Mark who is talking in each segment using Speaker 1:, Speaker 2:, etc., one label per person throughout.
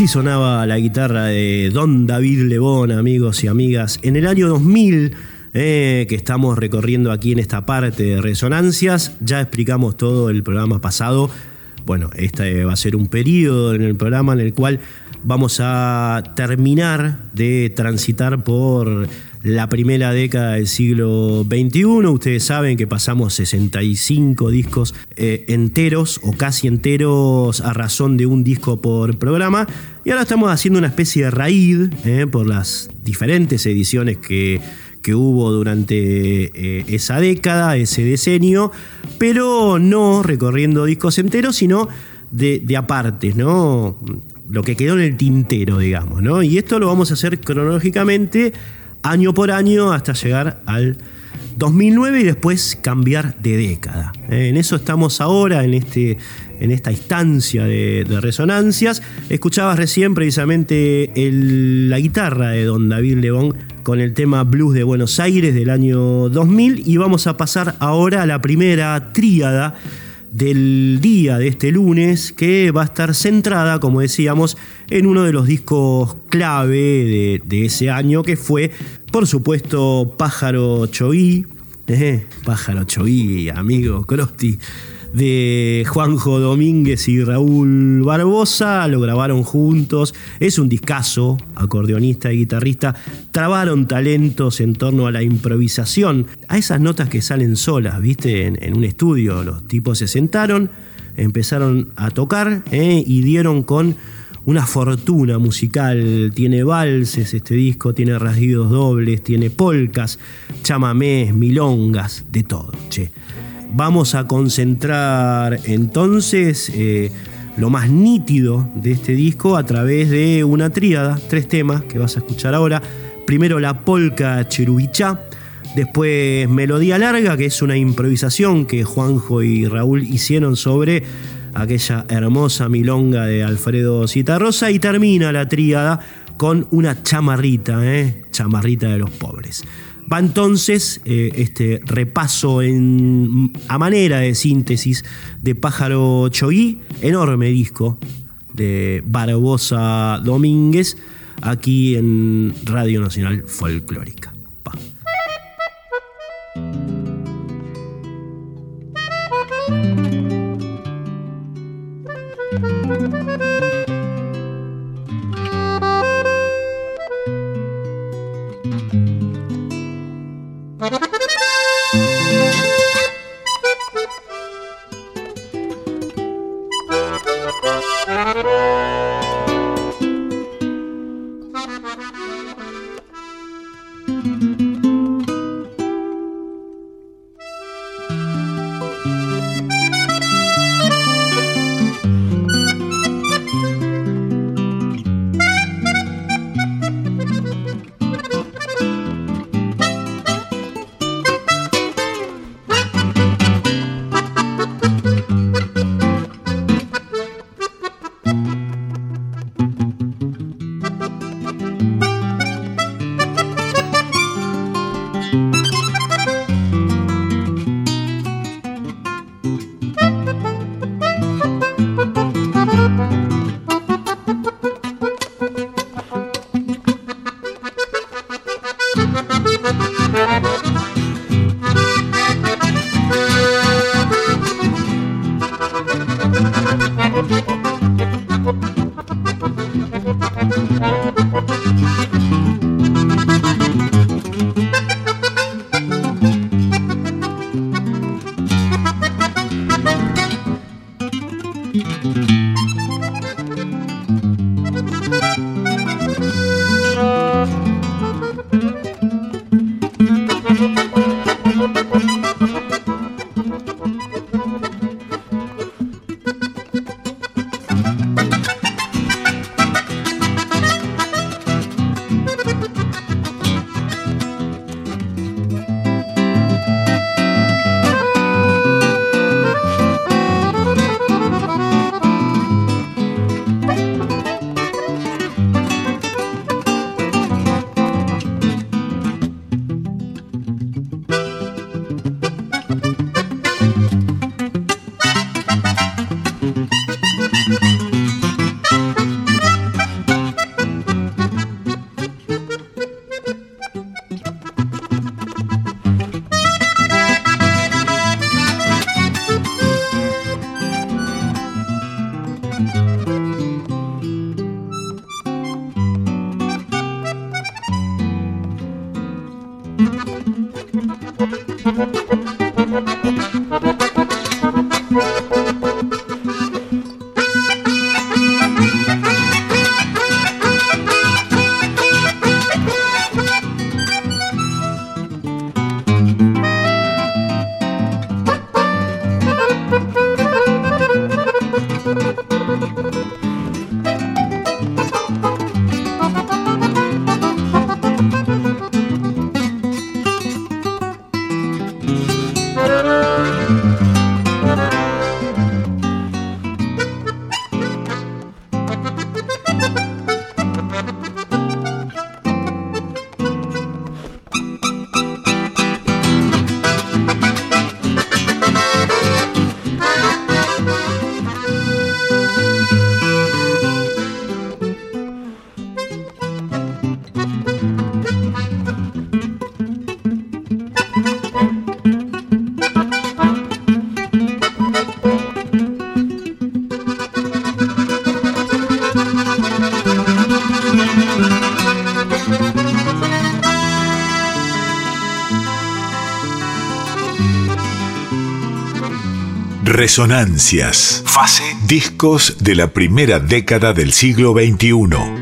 Speaker 1: Así sonaba la guitarra de Don David Lebón, amigos y amigas, en el año 2000, eh, que estamos recorriendo aquí en esta parte de resonancias. Ya explicamos todo el programa pasado. Bueno, este va a ser un periodo en el programa en el cual Vamos a terminar de transitar por la primera década del siglo XXI. Ustedes saben que pasamos 65 discos eh, enteros o casi enteros a razón de un disco por programa. Y ahora estamos haciendo una especie de raíz eh, por las diferentes ediciones que, que hubo durante eh, esa década, ese decenio, pero no recorriendo discos enteros, sino de, de apartes, ¿no? Lo que quedó en el tintero, digamos, ¿no? Y esto lo vamos a hacer cronológicamente año por año hasta llegar al 2009 y después cambiar de década. Eh, en eso estamos ahora, en, este, en esta instancia de, resonancias. Escuchabas recién precisamente la guitarra de don David Lebón con el tema Blues de Buenos Aires del año 2000 y vamos a pasar ahora a la primera tríada del día de este lunes que va a estar centrada, como decíamos, en uno de los discos clave de, ese año que fue, por supuesto, Pájaro Choí, eh, Pájaro Choí, amigo Crosti de Juanjo Domínguez y Raúl Barbosa, lo grabaron juntos, es un discazo, acordeonista y guitarrista, trabaron talentos en torno a la improvisación, a esas notas que salen solas, viste, en, un estudio, los tipos se sentaron, empezaron a tocar eh, y dieron con una fortuna musical. Tiene valses este disco, tiene rasguidos dobles, tiene polcas, chamamés, milongas, de todo. Che. Vamos a concentrar entonces eh, lo más nítido de este disco a través de una tríada, tres temas que vas a escuchar ahora. Primero la polka cherubichá, después Melodía Larga, que es una improvisación que Juanjo y Raúl hicieron sobre aquella hermosa milonga de Alfredo Citarrosa y termina la tríada con una chamarrita, ¿eh? chamarrita de los pobres. Va entonces eh, este repaso a manera de síntesis de Pájaro Choí, enorme disco de Barbosa Domínguez, aquí en Radio Nacional Folclórica.
Speaker 2: Resonancias. Fase. Discos de la primera década del siglo XXI.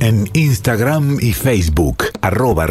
Speaker 2: En Instagram y Facebook, arroba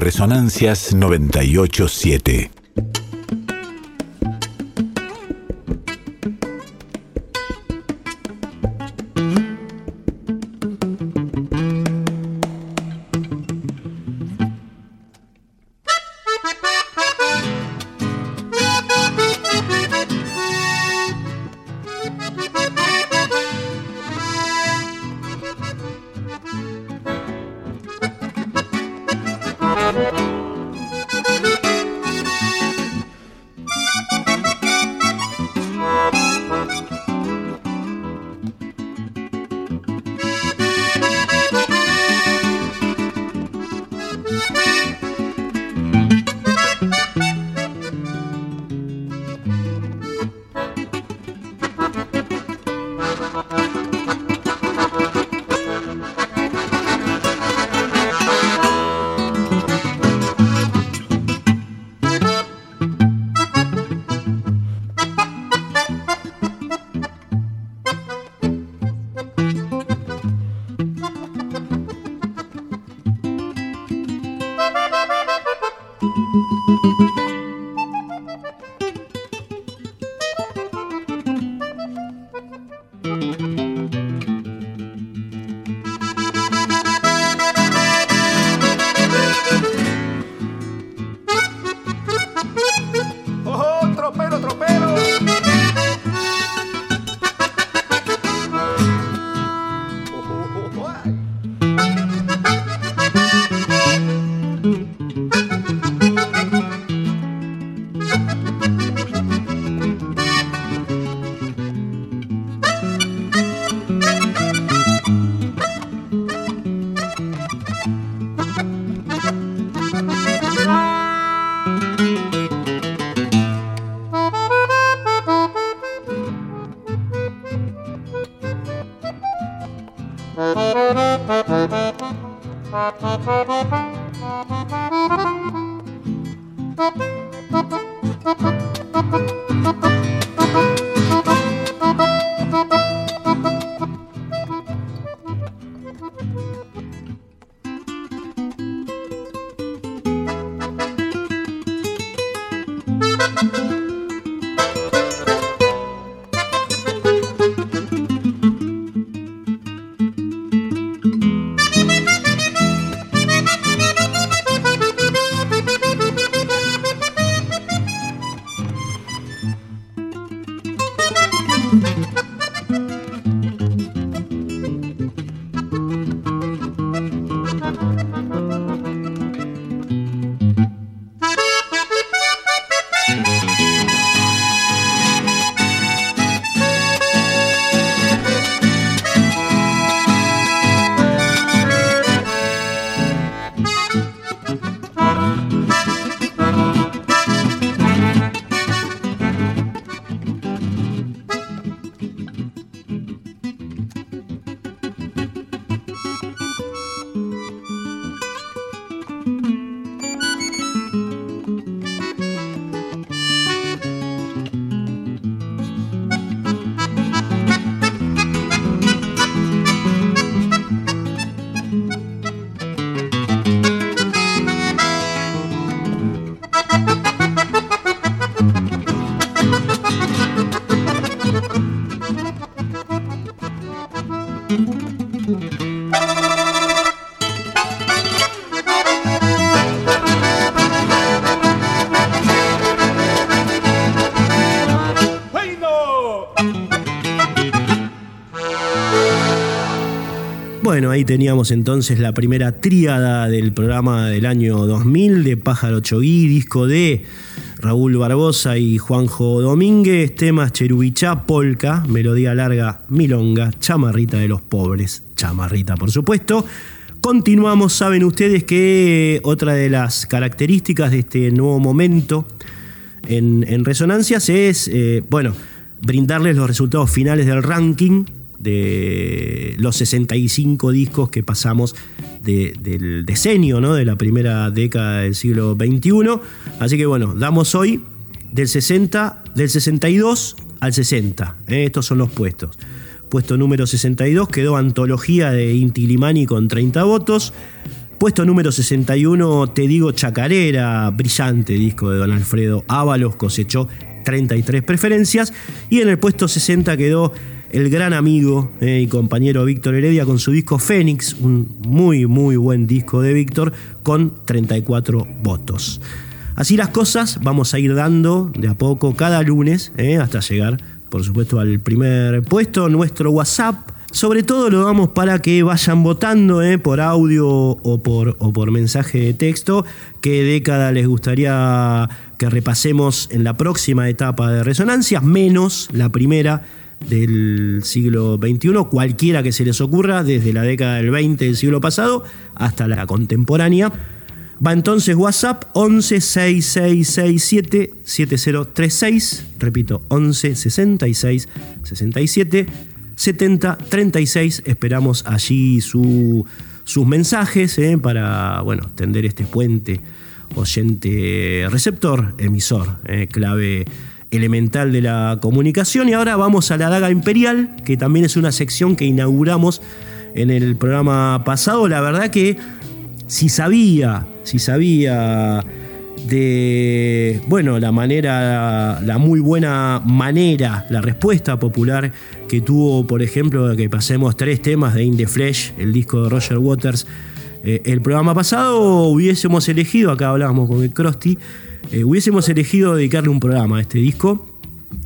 Speaker 2: resonancias 987.
Speaker 1: Ahí teníamos entonces la primera tríada del programa del año 2000 de Pájaro Choguí, disco de Raúl Barbosa y Juanjo Domínguez, temas Cherubichá, Polka, melodía larga, Milonga, Chamarrita de los Pobres, Chamarrita por supuesto. Continuamos, saben ustedes que otra de las características de este nuevo momento en, Resonancias es, eh, bueno, brindarles los resultados finales del ranking de los 65 discos que pasamos del decenio, ¿no? de la primera década del siglo XXI. Así que bueno, damos hoy del 60, del 62 al 60. ¿eh? Estos son los puestos. Puesto número 62 quedó Antología de Inti Limani con 30 votos. Puesto número 61, Te digo Chacarera, brillante disco de Don Alfredo Ábalos, cosechó 33 preferencias. Y en el puesto 60 quedó el gran amigo eh, y compañero Víctor Heredia con su disco Fénix, un muy, muy buen disco de Víctor, con 34 votos. Así las cosas, vamos a ir dando de a poco cada lunes, eh, hasta llegar, por supuesto, al primer puesto, nuestro WhatsApp. Sobre todo lo damos para que vayan votando eh, por audio o por, o por mensaje de texto qué década les gustaría que repasemos en la próxima etapa de resonancias, menos la primera del siglo XXI, cualquiera que se les ocurra, desde la década del 20 del siglo pasado hasta la contemporánea. Va entonces WhatsApp 11 6667 7036, repito, 11 66 67 70 36. Esperamos allí sus mensajes eh, para bueno, tender este puente oyente receptor, emisor, eh, clave elemental de la comunicación. Y ahora vamos a la daga imperial, que también es una sección que inauguramos en el programa pasado. La verdad que si sabía, si sabía de, bueno, la manera, la muy buena manera, la respuesta popular que tuvo, por ejemplo, que pasemos tres temas de In the Flesh, el disco de Roger Waters. Eh, el programa pasado hubiésemos elegido, acá hablábamos con el Krusty, eh, hubiésemos elegido dedicarle un programa a este disco,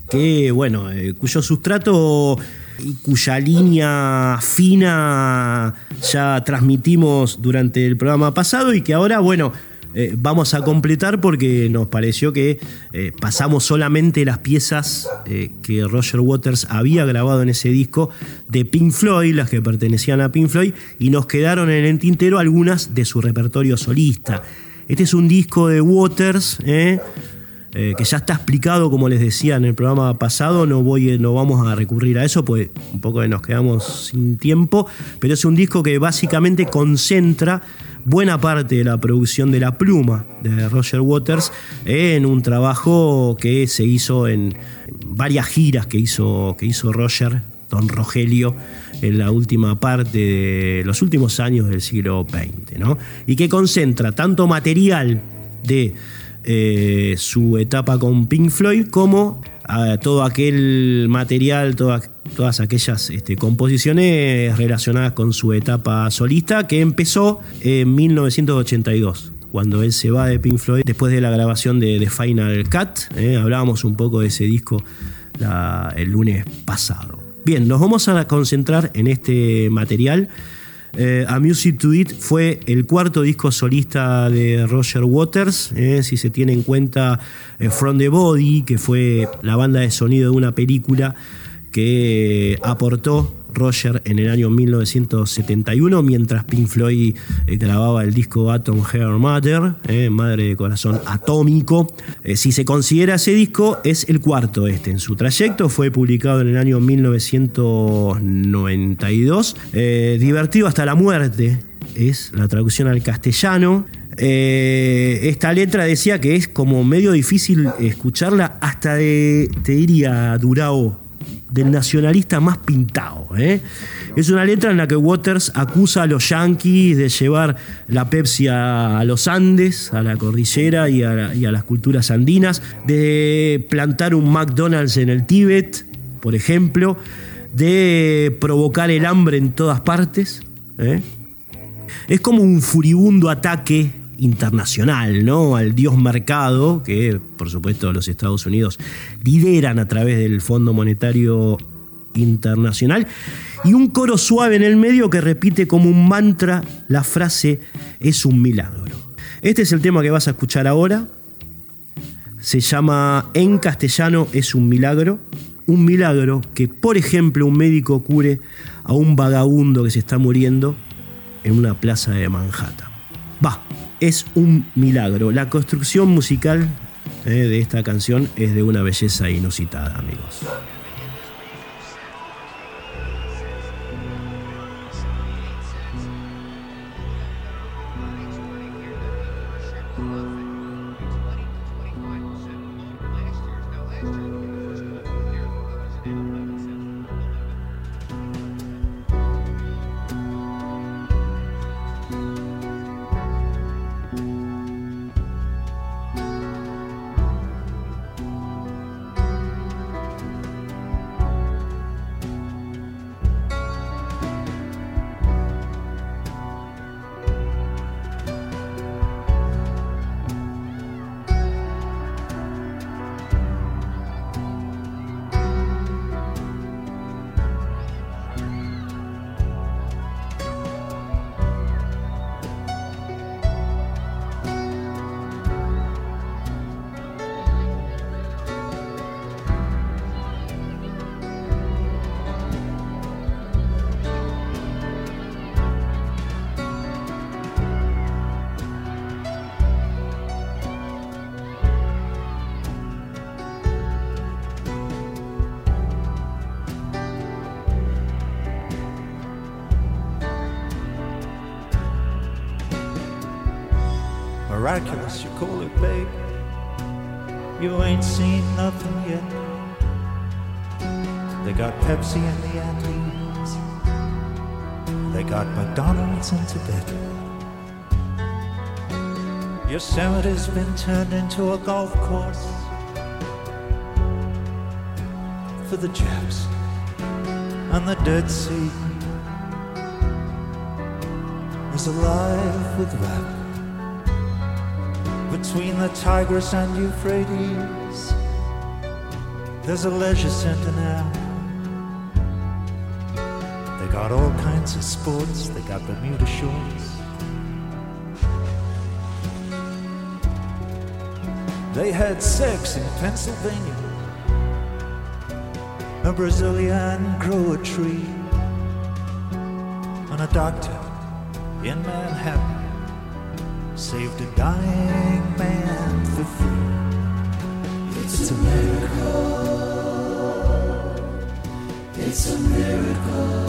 Speaker 1: que, bueno, eh, cuyo sustrato y cuya línea fina ya transmitimos durante el programa pasado y que ahora, bueno, eh, vamos a completar porque nos pareció que pasamos solamente las piezas que Roger Waters había grabado en ese disco de Pink Floyd, las que pertenecían a Pink Floyd, y nos quedaron en el tintero algunas de su repertorio solista. Este es un disco de Waters, que ya está explicado, como les decía en el programa pasado, no, voy, no vamos a recurrir a eso, pues un poco nos quedamos sin tiempo, pero es un disco que básicamente concentra buena parte de la producción de La Pluma de Roger Waters en un trabajo que se hizo en varias giras que hizo, que hizo Roger, Don Rogelio, en la última parte de los últimos años del siglo XX, ¿no? y que concentra tanto material de eh, su etapa con Pink Floyd como todo aquel material, todas aquellas este, composiciones relacionadas con su etapa solista que empezó en 1982 cuando él se va de Pink Floyd después de la grabación de The Final Cut. ¿eh? hablábamos un poco de ese disco el lunes pasado. Bien, nos vamos a concentrar en este material. Eh, a Music to It fue el cuarto disco solista de Roger Waters, eh, si se tiene en cuenta eh, From the Body, que fue la banda de sonido de una película que aportó Roger en el año 1971, mientras Pink Floyd eh, grababa el disco Atom Hair Mother, eh, Madre de Corazón Atómico. Eh, si se considera ese disco, es el cuarto este en su trayecto. Fue publicado en el año 1992. Divertido hasta la muerte es la traducción al castellano. esta letra decía que es como medio difícil escucharla hasta de, te diría, Durao del nacionalista más pintado. ¿eh? Es una letra en la que Waters acusa a los yanquis de llevar la Pepsi a, los Andes, a la cordillera y a, las culturas andinas, de plantar un McDonald's en el Tíbet, por ejemplo, de provocar el hambre en todas partes. ¿eh? Es como un furibundo ataque internacional, ¿no? Al dios mercado, que por supuesto los Estados Unidos lideran a través del Fondo Monetario Internacional, y un coro suave en el medio que repite como un mantra la frase es un milagro. Este es el tema que vas a escuchar ahora. Se llama En castellano es un milagro. Un milagro que, por ejemplo, un médico cure a un vagabundo que se está muriendo en una plaza de Manhattan. Va, es un milagro. La construcción musical eh, de esta canción es de una belleza inusitada, amigos.
Speaker 3: They got McDonald's in Tibet. Yosemite's been turned into a golf course for the Japs and the Dead Sea is alive with rap. Between the Tigris and Euphrates, there's a leisure center now. They got all kinds of sports, they got Bermuda shorts. They had sex in Pennsylvania. A Brazilian grew a tree. And a doctor in Manhattan saved a dying man for free. It's, a miracle. It's a miracle.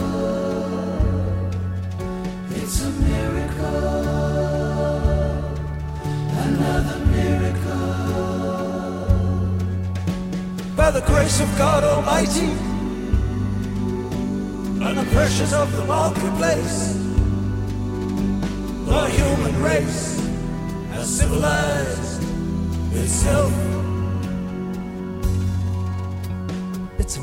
Speaker 3: The grace of God Almighty and the pressures of the marketplace, the human race has civilized itself. It's a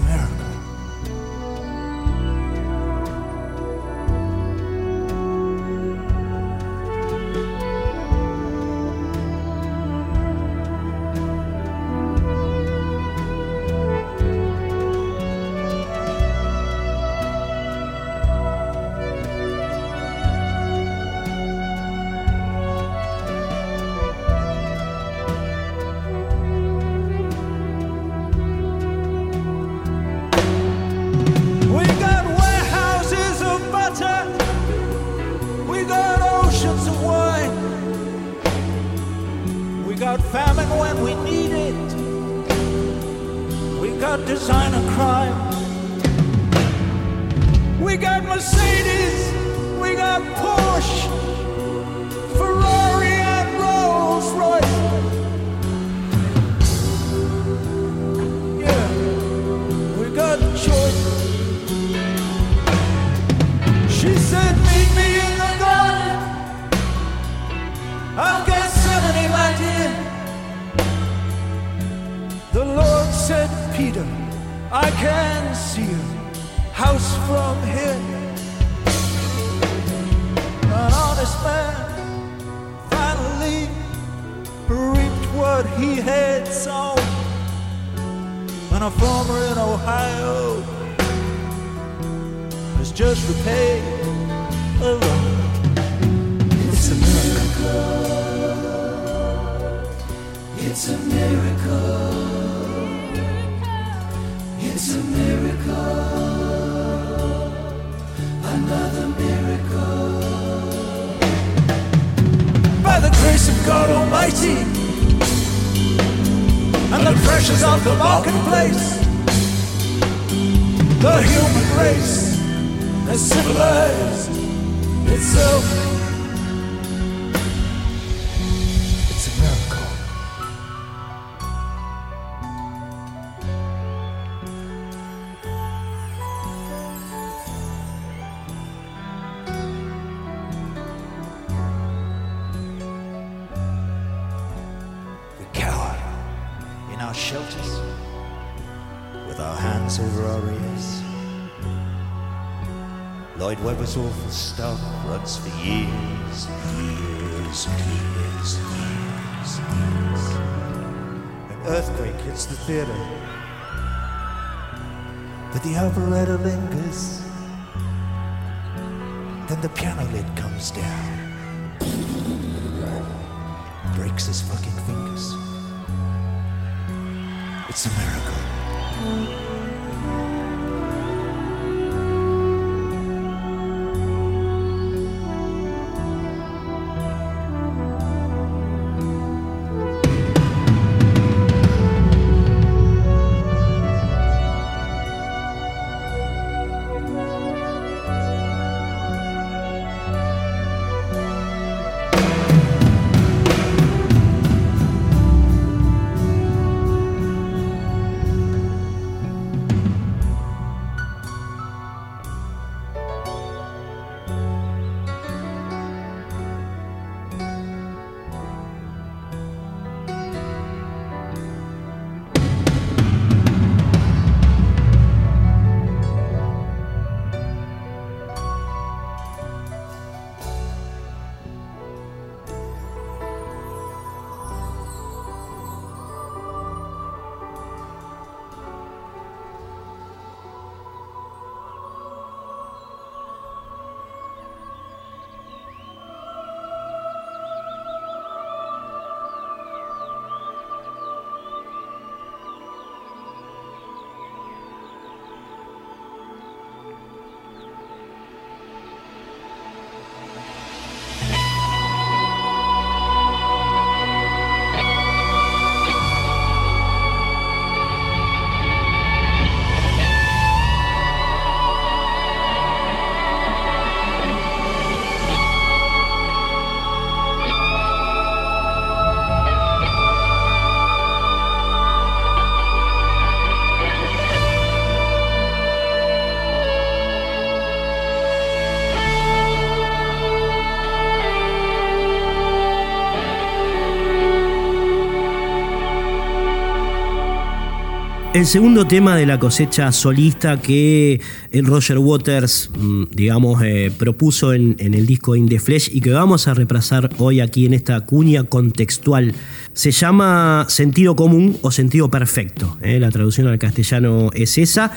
Speaker 3: shelters with our hands over our ears. Lloyd Webber's awful stuff runs for years, years, years, years, years. An earthquake hits the theater, but the operetta lingers. Then the piano lid comes down, breaks his fucking fingers. It's a miracle.
Speaker 1: El segundo tema de la cosecha solista que el Roger Waters, mm, digamos, eh, propuso en, el disco In the Flesh y que vamos a repasar hoy aquí en esta cuña contextual, se llama Sentido Común o Sentido Perfecto. Eh, la traducción al castellano es esa.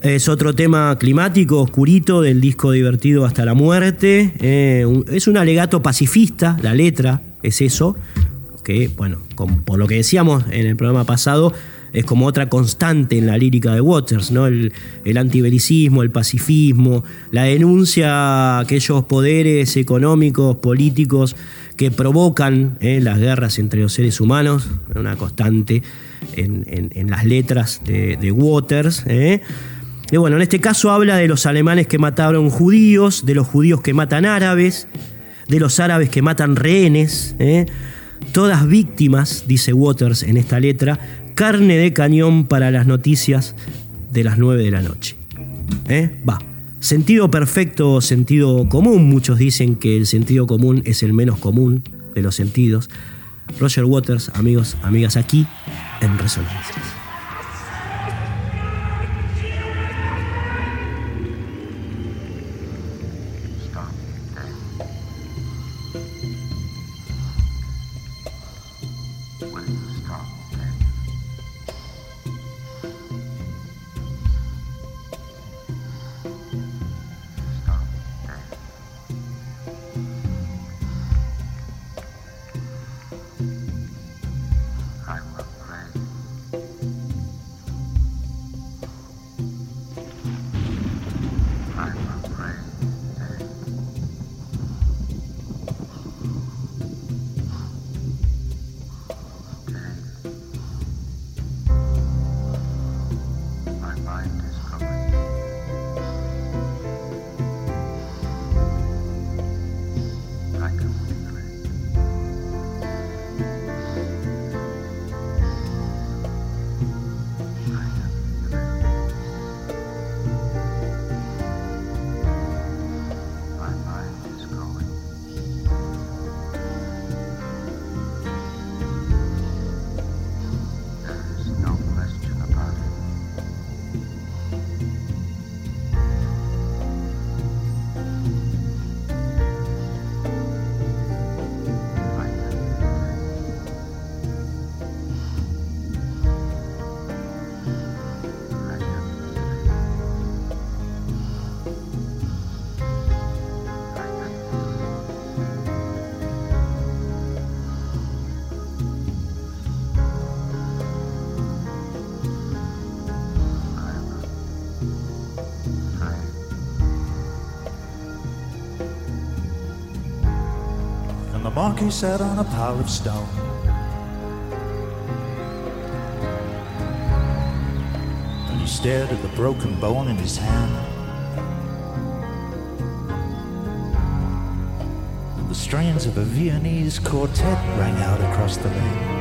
Speaker 1: Es otro tema climático, oscurito, del disco divertido hasta la muerte. Eh, es un alegato pacifista, la letra es eso, que, bueno, por lo que decíamos en el programa pasado, es como otra constante en la lírica de Waters, ¿no? El, antibelicismo, el pacifismo, la denuncia a aquellos poderes económicos, políticos que provocan ¿eh? las guerras entre los seres humanos, una constante en, las letras de, Waters. ¿eh? Y bueno, en este caso habla de los alemanes que mataron judíos, de los judíos que matan árabes, de los árabes que matan rehenes, ¿eh? todas víctimas, dice Waters en esta letra, carne de cañón para las noticias de las 9 de la noche. ¿Eh? Va. Sentido perfecto, sentido común. Muchos dicen que el sentido común es el menos común de los sentidos. Roger Waters, amigos, amigas, aquí en Resonancias.
Speaker 3: Monkey sat on a pile of stone. And he stared at the broken bone in his hand. And the strains of a Viennese quartet rang out across the land.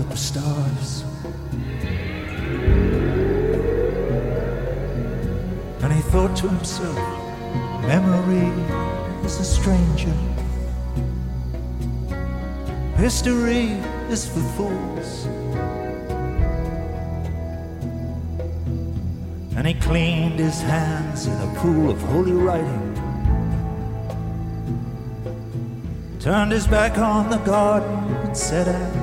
Speaker 3: At the stars. And he thought to himself, memory is a stranger. History is for fools. And he cleaned his hands in a pool of holy writing. Turned his back on the garden and set out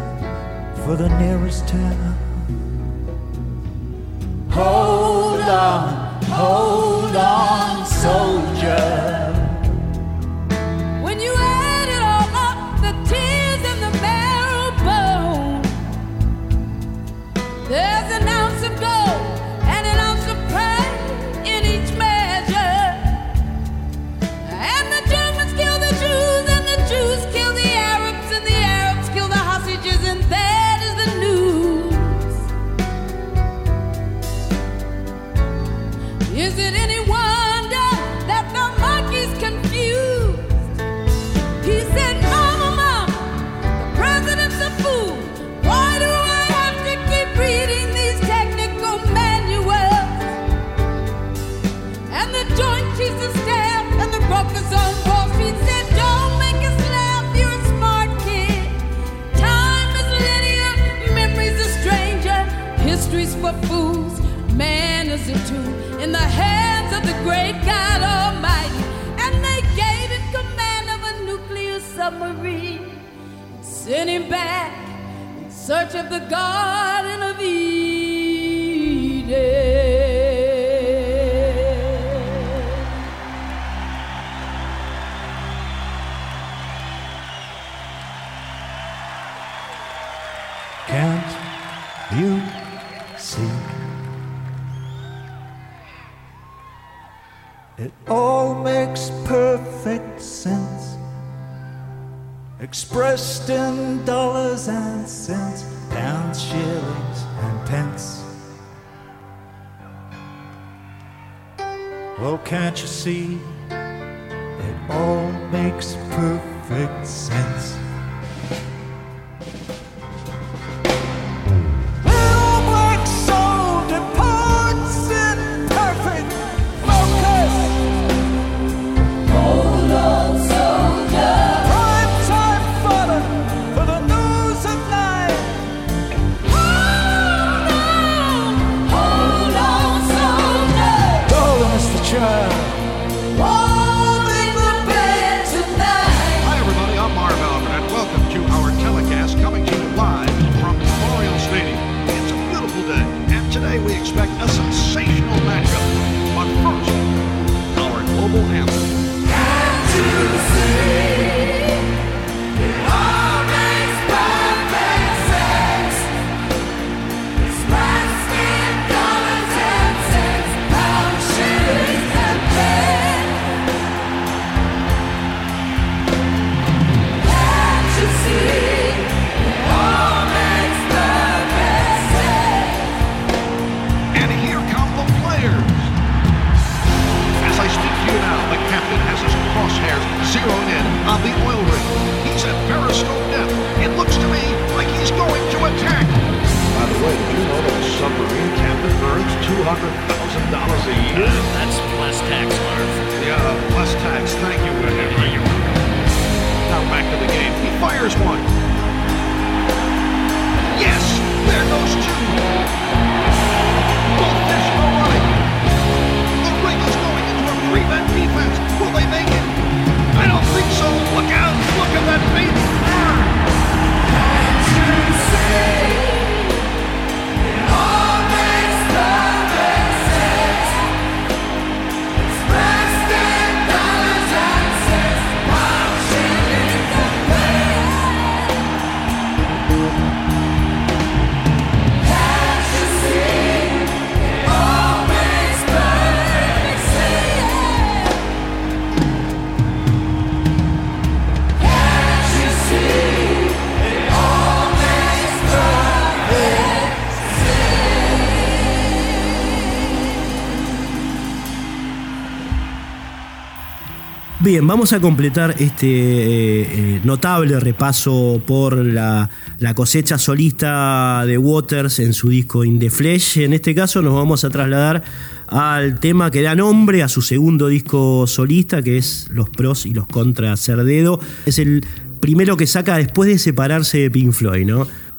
Speaker 3: for the nearest town. Hold on, hold on, soldier.
Speaker 1: Bien, vamos a completar este eh, eh, notable repaso por la, cosecha solista de Waters en su disco In the Flesh. En este caso nos vamos a trasladar al tema que da nombre a su segundo disco solista, que es Los pros y los contras Cerdedo. Es el primero que saca después de separarse de Pink Floyd.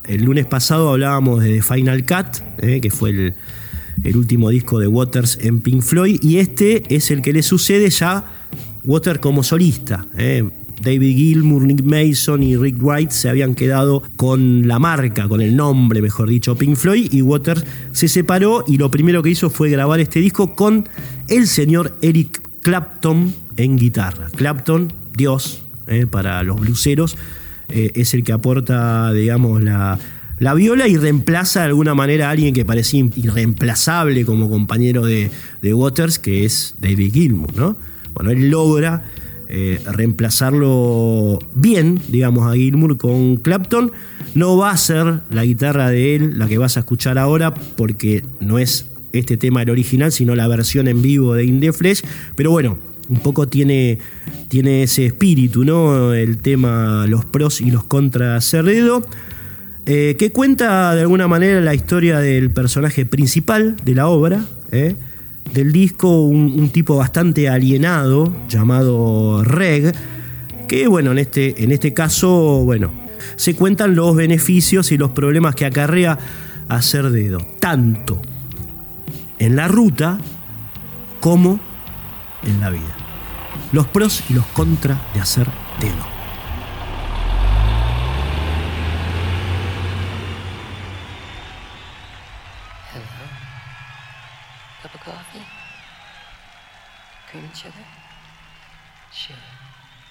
Speaker 1: El lunes pasado hablábamos de The Final Cut, eh, que fue el último disco de Waters en Pink Floyd, y este es el que le sucede ya Waters como solista. ¿eh? David Gilmour, Nick Mason y Rick Wright se habían quedado con la marca, con el nombre, mejor dicho, Pink Floyd, y Waters se separó y lo primero que hizo fue grabar este disco con el señor Eric Clapton en guitarra. Clapton, Dios, ¿eh? para los bluseros, eh, es el que aporta, digamos, la, la viola y reemplaza de alguna manera a alguien que parecía irreemplazable como compañero de, de Waters, que es David Gilmour, ¿no? Bueno, él logra eh, reemplazarlo bien, digamos, a Gilmour con Clapton. No va a ser la guitarra de él la que vas a escuchar ahora, porque no es este tema el original, sino la versión en vivo de In Flesh. Pero bueno, un poco tiene, tiene ese espíritu, ¿no? El tema Los pros y los contras Cerredo. Eh, que cuenta de alguna manera la historia del personaje principal de la obra, ¿eh? Del disco, un, tipo bastante alienado llamado Reg, que bueno, en este, en este caso, bueno, se cuentan los beneficios y los problemas que acarrea hacer dedo, tanto en la ruta como en la vida. Los pros y los contras de hacer dedo.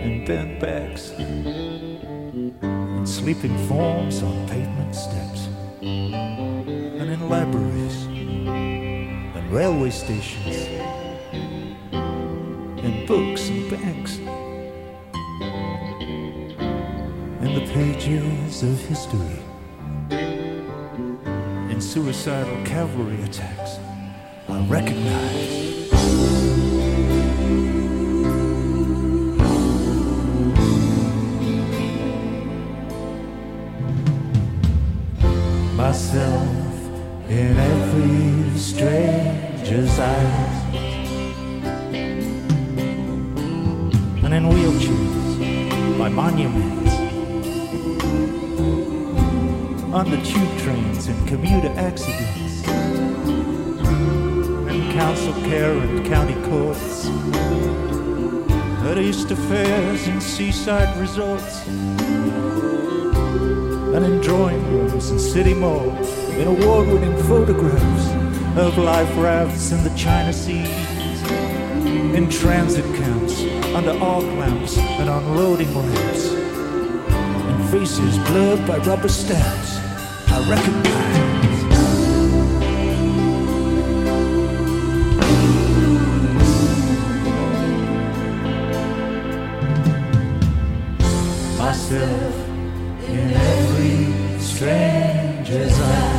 Speaker 3: and bent backs in sleeping forms on pavement steps. And in libraries. And railway stations. And books and banks and the pages of history. In suicidal cavalry attacks. I recognize myself in every stranger's eyes. And in wheelchairs, by monuments, on the tube trains and commuter accidents, in council care and county courts, at Easter fairs and seaside resorts and in drawing rooms and city malls, in award-winning photographs of life rafts in the China Seas, in transit camps under arc lamps and unloading ramps, and faces blurred by rubber stamps. I recognize. of strangers are.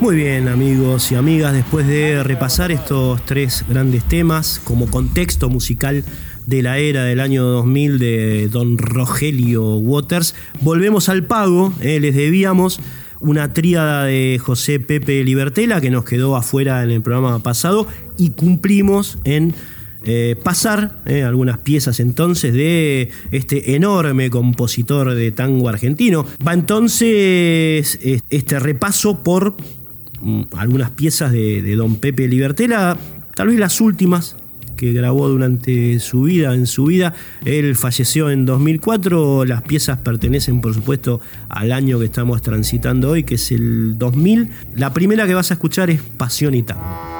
Speaker 1: Muy bien amigos y amigas, después de repasar estos tres grandes temas como contexto musical de la era del año 2000 de don Rogelio Waters, volvemos al pago, eh, les debíamos una tríada de José Pepe Libertela que nos quedó afuera en el programa pasado y cumplimos en eh, pasar eh, algunas piezas entonces de este enorme compositor de tango argentino. Va entonces este repaso por algunas piezas de, de don Pepe Libertela, tal vez las últimas que grabó durante su vida, en su vida. Él falleció en 2004, las piezas pertenecen por supuesto al año que estamos transitando hoy, que es el 2000. La primera que vas a escuchar es Pasión y Tango.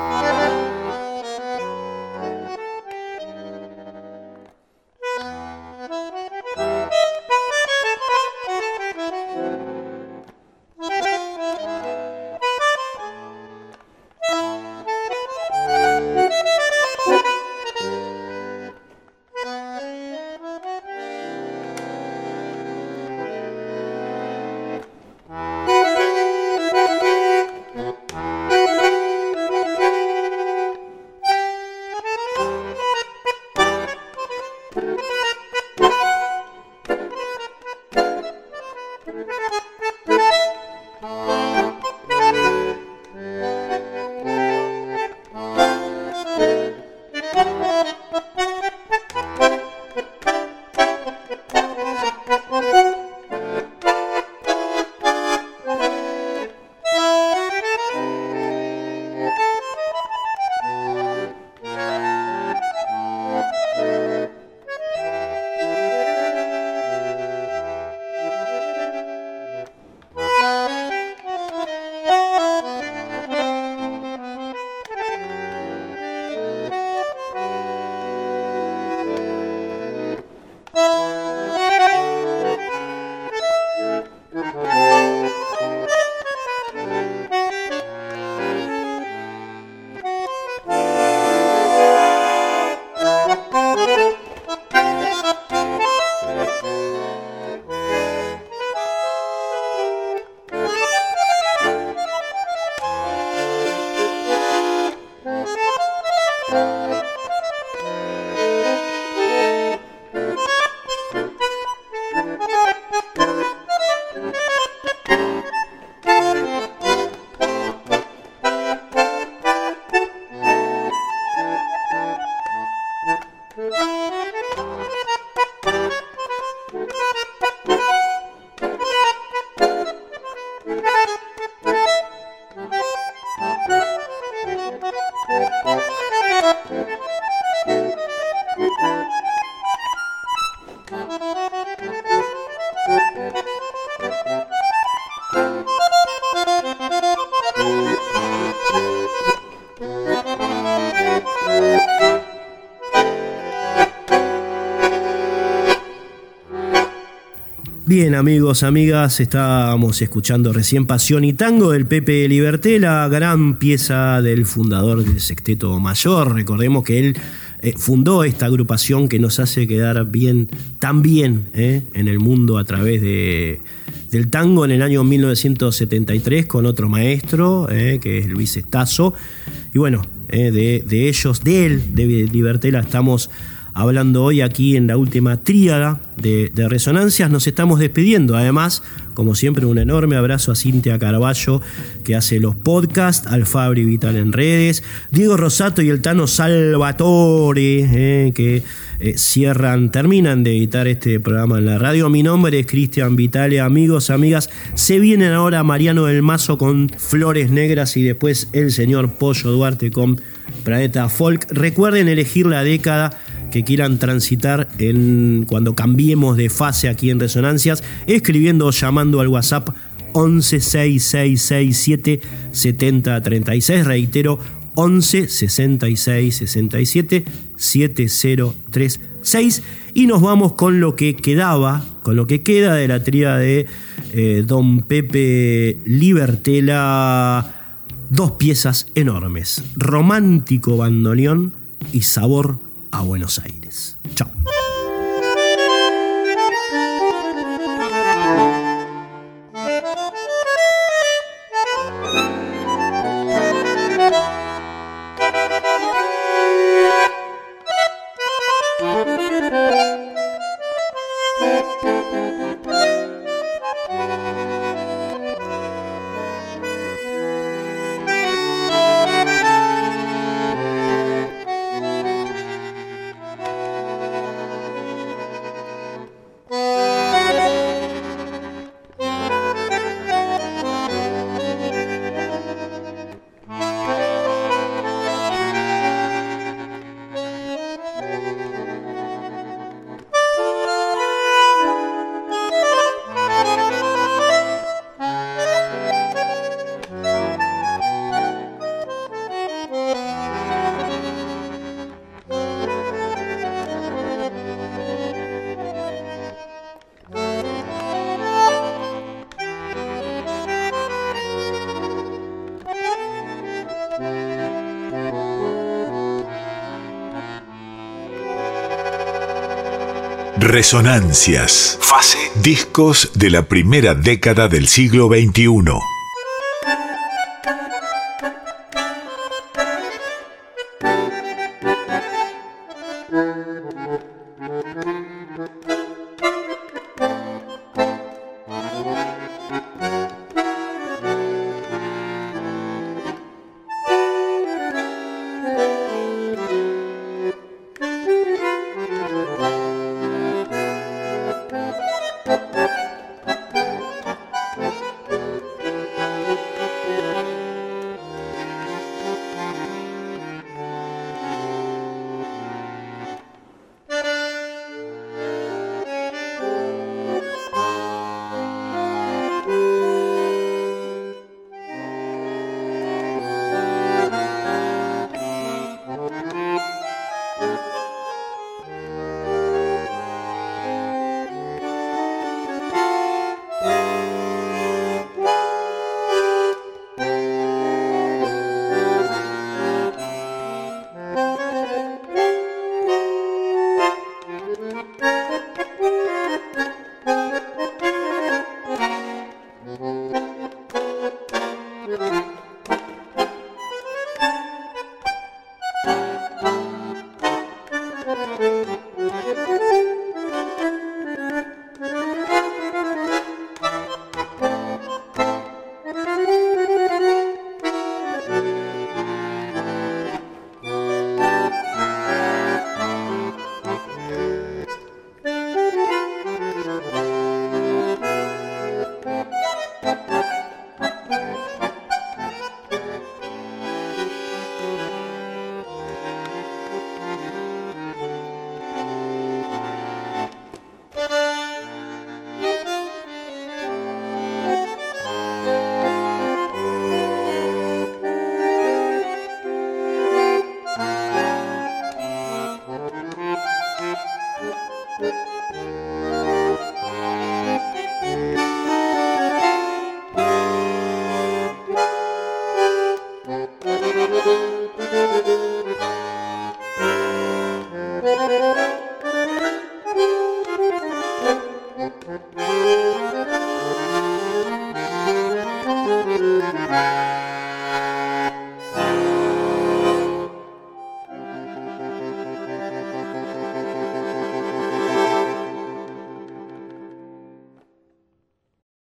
Speaker 1: Bien, amigos, amigas, estábamos escuchando recién Pasión y Tango del Pepe Liberté, la gran pieza del fundador del Sexteto Mayor. Recordemos que él eh, fundó esta agrupación que nos hace quedar bien, tan bien eh, en el mundo a través de, del tango en el año 1973 con otro maestro, eh, que es Luis Estazo. Y bueno, de, de ellos, de él, de Libertela, estamos hablando hoy aquí en la última tríada de, Resonancias. Nos estamos despidiendo. Además, como siempre, un enorme abrazo a Cintia Carballo, que hace los podcasts, al Fabri Vital en redes, Diego Rosato y el Tano Salvatore, eh, que eh, cierran, terminan de editar este programa en la radio. Mi nombre es Cristian Vitale, amigos, amigas. Se vienen ahora Mariano del Mazo con Flores Negras y después el señor Pollo Duarte con Planeta Folk. Recuerden elegir la década que quieran transitar en, cuando cambiemos de fase aquí en Resonancias, escribiendo o llamando al WhatsApp 11 6667 7036. Reitero, 11 66 67 7036. Y nos vamos con lo que quedaba, con lo que queda de la tría de eh, Don Pepe Libertela. Dos piezas enormes: Romántico Bandoneón y Sabor a Buenos Aires.
Speaker 2: Resonancias. Fase. Discos de la primera década del siglo XXI.